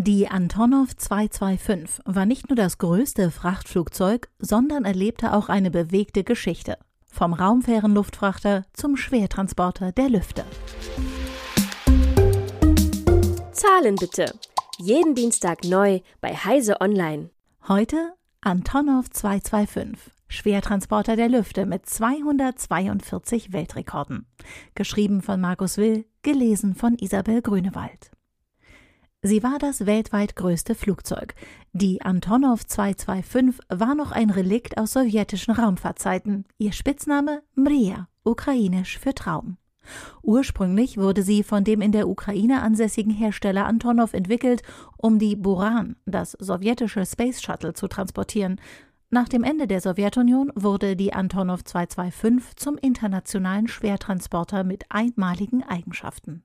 Die Antonov 225 war nicht nur das größte Frachtflugzeug, sondern erlebte auch eine bewegte Geschichte. Vom Raumfährenluftfrachter zum Schwertransporter der Lüfte. Zahlen bitte. Jeden Dienstag neu bei Heise Online. Heute Antonov 225, Schwertransporter der Lüfte mit 242 Weltrekorden. Geschrieben von Markus Will, gelesen von Isabel Grünewald. Sie war das weltweit größte Flugzeug. Die Antonov 225 war noch ein Relikt aus sowjetischen Raumfahrtzeiten. Ihr Spitzname Mria, ukrainisch für Traum. Ursprünglich wurde sie von dem in der Ukraine ansässigen Hersteller Antonov entwickelt, um die Buran, das sowjetische Space Shuttle, zu transportieren. Nach dem Ende der Sowjetunion wurde die Antonov 225 zum internationalen Schwertransporter mit einmaligen Eigenschaften.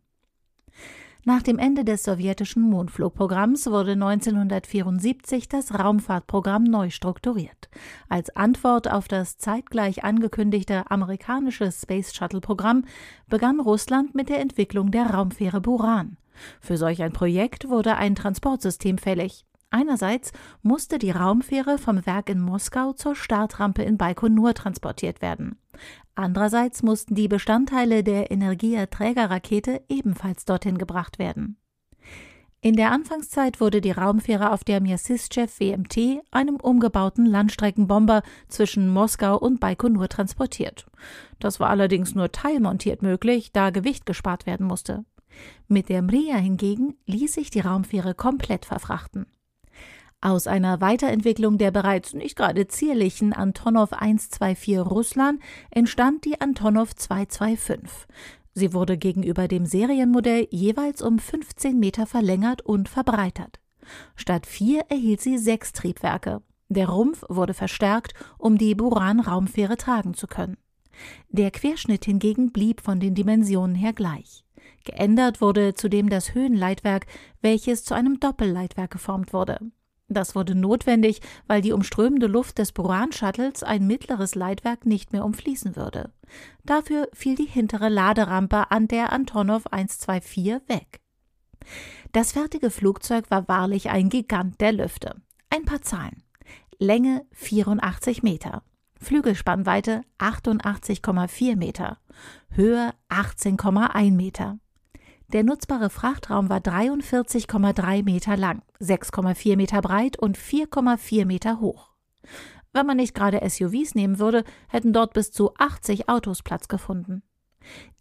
Nach dem Ende des sowjetischen Mondflugprogramms wurde 1974 das Raumfahrtprogramm neu strukturiert. Als Antwort auf das zeitgleich angekündigte amerikanische Space Shuttle Programm begann Russland mit der Entwicklung der Raumfähre Buran. Für solch ein Projekt wurde ein Transportsystem fällig. Einerseits musste die Raumfähre vom Werk in Moskau zur Startrampe in Baikonur transportiert werden. Andererseits mussten die Bestandteile der Energieträgerrakete ebenfalls dorthin gebracht werden. In der Anfangszeit wurde die Raumfähre auf der Miasistchev WMT, einem umgebauten Landstreckenbomber, zwischen Moskau und Baikonur transportiert. Das war allerdings nur teilmontiert möglich, da Gewicht gespart werden musste. Mit der Mria hingegen ließ sich die Raumfähre komplett verfrachten. Aus einer Weiterentwicklung der bereits nicht gerade zierlichen Antonov 124 Russland entstand die Antonov 225. Sie wurde gegenüber dem Serienmodell jeweils um 15 Meter verlängert und verbreitert. Statt vier erhielt sie sechs Triebwerke. Der Rumpf wurde verstärkt, um die Buran-Raumfähre tragen zu können. Der Querschnitt hingegen blieb von den Dimensionen her gleich. Geändert wurde zudem das Höhenleitwerk, welches zu einem Doppelleitwerk geformt wurde. Das wurde notwendig, weil die umströmende Luft des Buran-Shuttles ein mittleres Leitwerk nicht mehr umfließen würde. Dafür fiel die hintere Laderampe an der Antonov 124 weg. Das fertige Flugzeug war wahrlich ein Gigant der Lüfte. Ein paar Zahlen. Länge 84 Meter. Flügelspannweite 88,4 Meter. Höhe 18,1 Meter. Der nutzbare Frachtraum war 43,3 Meter lang, 6,4 Meter breit und 4,4 Meter hoch. Wenn man nicht gerade SUVs nehmen würde, hätten dort bis zu 80 Autos Platz gefunden.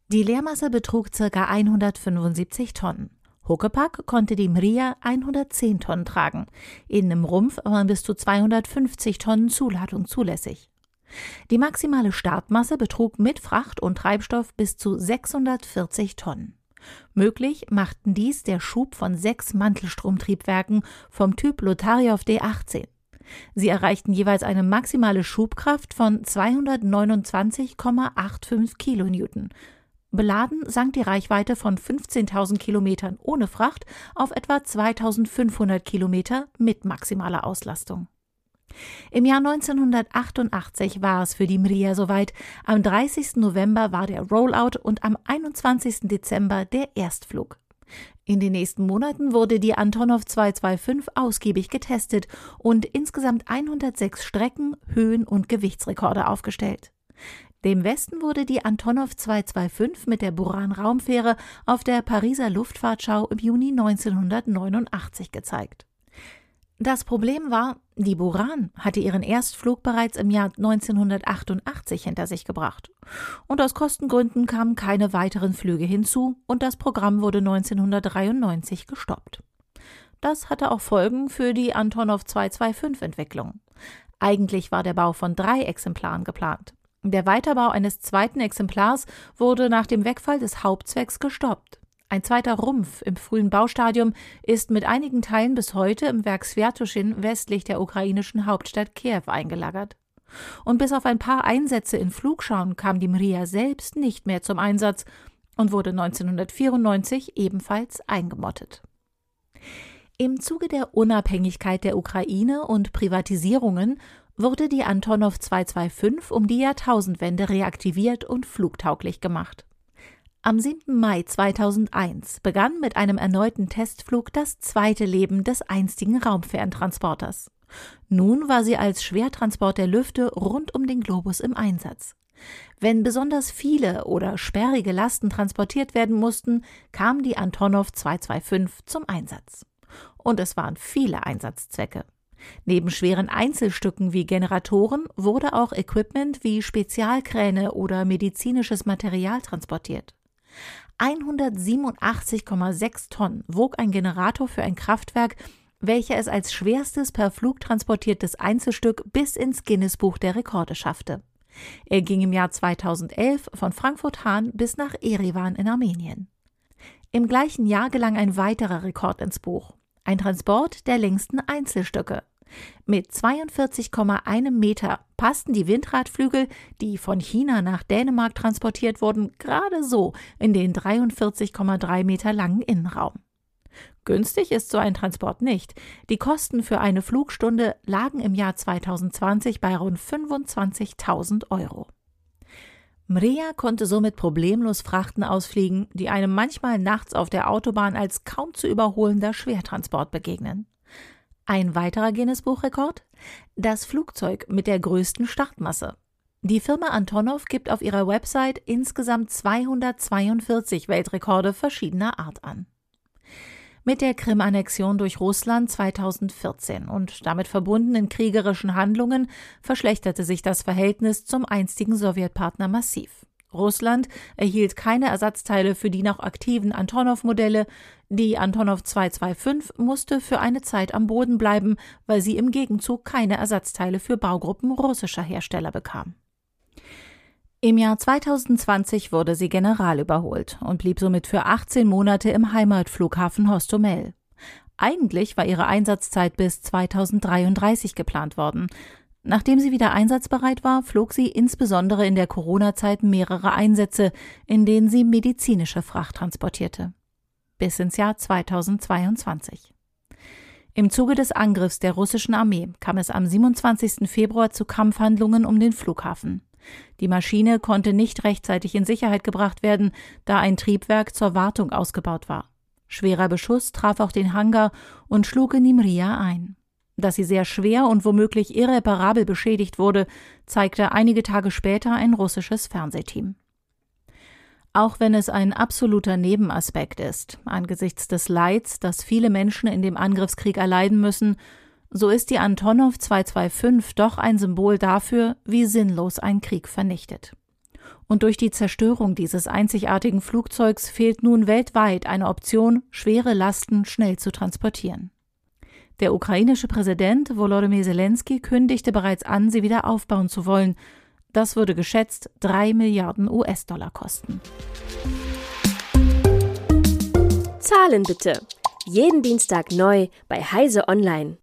Die Leermasse betrug ca. 175 Tonnen. Huckepack konnte die Mria 110 Tonnen tragen. In im Rumpf waren bis zu 250 Tonnen Zuladung zulässig. Die maximale Startmasse betrug mit Fracht und Treibstoff bis zu 640 Tonnen. Möglich machten dies der Schub von sechs Mantelstromtriebwerken vom Typ Lotariow D18. Sie erreichten jeweils eine maximale Schubkraft von 229,85 Kilonewton. Beladen sank die Reichweite von 15.000 Kilometern ohne Fracht auf etwa 2.500 Kilometer mit maximaler Auslastung. Im Jahr 1988 war es für die Mria soweit. Am 30. November war der Rollout und am 21. Dezember der Erstflug. In den nächsten Monaten wurde die Antonov 225 ausgiebig getestet und insgesamt 106 Strecken, Höhen und Gewichtsrekorde aufgestellt. Dem Westen wurde die Antonov 225 mit der Buran-Raumfähre auf der Pariser Luftfahrtschau im Juni 1989 gezeigt. Das Problem war, die Buran hatte ihren Erstflug bereits im Jahr 1988 hinter sich gebracht. Und aus Kostengründen kamen keine weiteren Flüge hinzu und das Programm wurde 1993 gestoppt. Das hatte auch Folgen für die Antonov 225 Entwicklung. Eigentlich war der Bau von drei Exemplaren geplant. Der Weiterbau eines zweiten Exemplars wurde nach dem Wegfall des Hauptzwecks gestoppt. Ein zweiter Rumpf im frühen Baustadium ist mit einigen Teilen bis heute im Werk Sviatoschin westlich der ukrainischen Hauptstadt Kiew eingelagert. Und bis auf ein paar Einsätze in Flugschauen kam die Mria selbst nicht mehr zum Einsatz und wurde 1994 ebenfalls eingemottet. Im Zuge der Unabhängigkeit der Ukraine und Privatisierungen wurde die Antonov 225 um die Jahrtausendwende reaktiviert und flugtauglich gemacht. Am 7. Mai 2001 begann mit einem erneuten Testflug das zweite Leben des einstigen Raumferntransporters. Nun war sie als Schwertransport der Lüfte rund um den Globus im Einsatz. Wenn besonders viele oder sperrige Lasten transportiert werden mussten, kam die Antonov 225 zum Einsatz. Und es waren viele Einsatzzwecke. Neben schweren Einzelstücken wie Generatoren wurde auch Equipment wie Spezialkräne oder medizinisches Material transportiert. 187,6 Tonnen wog ein Generator für ein Kraftwerk, welcher es als schwerstes per Flug transportiertes Einzelstück bis ins Guinness-Buch der Rekorde schaffte. Er ging im Jahr 2011 von Frankfurt-Hahn bis nach Erivan in Armenien. Im gleichen Jahr gelang ein weiterer Rekord ins Buch. Ein Transport der längsten Einzelstücke. Mit 42,1 Meter passten die Windradflügel, die von China nach Dänemark transportiert wurden, gerade so in den 43,3 Meter langen Innenraum. Günstig ist so ein Transport nicht. Die Kosten für eine Flugstunde lagen im Jahr 2020 bei rund 25.000 Euro. Mria konnte somit problemlos Frachten ausfliegen, die einem manchmal nachts auf der Autobahn als kaum zu überholender Schwertransport begegnen. Ein weiterer Guinness-Buchrekord? Das Flugzeug mit der größten Startmasse. Die Firma Antonov gibt auf ihrer Website insgesamt 242 Weltrekorde verschiedener Art an. Mit der Krim-Annexion durch Russland 2014 und damit verbundenen kriegerischen Handlungen verschlechterte sich das Verhältnis zum einstigen Sowjetpartner massiv. Russland erhielt keine Ersatzteile für die noch aktiven Antonov-Modelle. Die Antonov 225 musste für eine Zeit am Boden bleiben, weil sie im Gegenzug keine Ersatzteile für Baugruppen russischer Hersteller bekam. Im Jahr 2020 wurde sie general überholt und blieb somit für 18 Monate im Heimatflughafen Hostomel. Eigentlich war ihre Einsatzzeit bis 2033 geplant worden. Nachdem sie wieder einsatzbereit war, flog sie insbesondere in der Corona-Zeit mehrere Einsätze, in denen sie medizinische Fracht transportierte. Bis ins Jahr 2022. Im Zuge des Angriffs der russischen Armee kam es am 27. Februar zu Kampfhandlungen um den Flughafen. Die Maschine konnte nicht rechtzeitig in Sicherheit gebracht werden, da ein Triebwerk zur Wartung ausgebaut war. Schwerer Beschuss traf auch den Hangar und schlug in Nimria ein. Dass sie sehr schwer und womöglich irreparabel beschädigt wurde, zeigte einige Tage später ein russisches Fernsehteam. Auch wenn es ein absoluter Nebenaspekt ist, angesichts des Leids, das viele Menschen in dem Angriffskrieg erleiden müssen, so ist die Antonov 225 doch ein Symbol dafür, wie sinnlos ein Krieg vernichtet. Und durch die Zerstörung dieses einzigartigen Flugzeugs fehlt nun weltweit eine Option, schwere Lasten schnell zu transportieren. Der ukrainische Präsident Volodymyr Zelensky kündigte bereits an, sie wieder aufbauen zu wollen. Das würde geschätzt drei Milliarden US-Dollar kosten. Zahlen bitte. Jeden Dienstag neu bei Heise Online.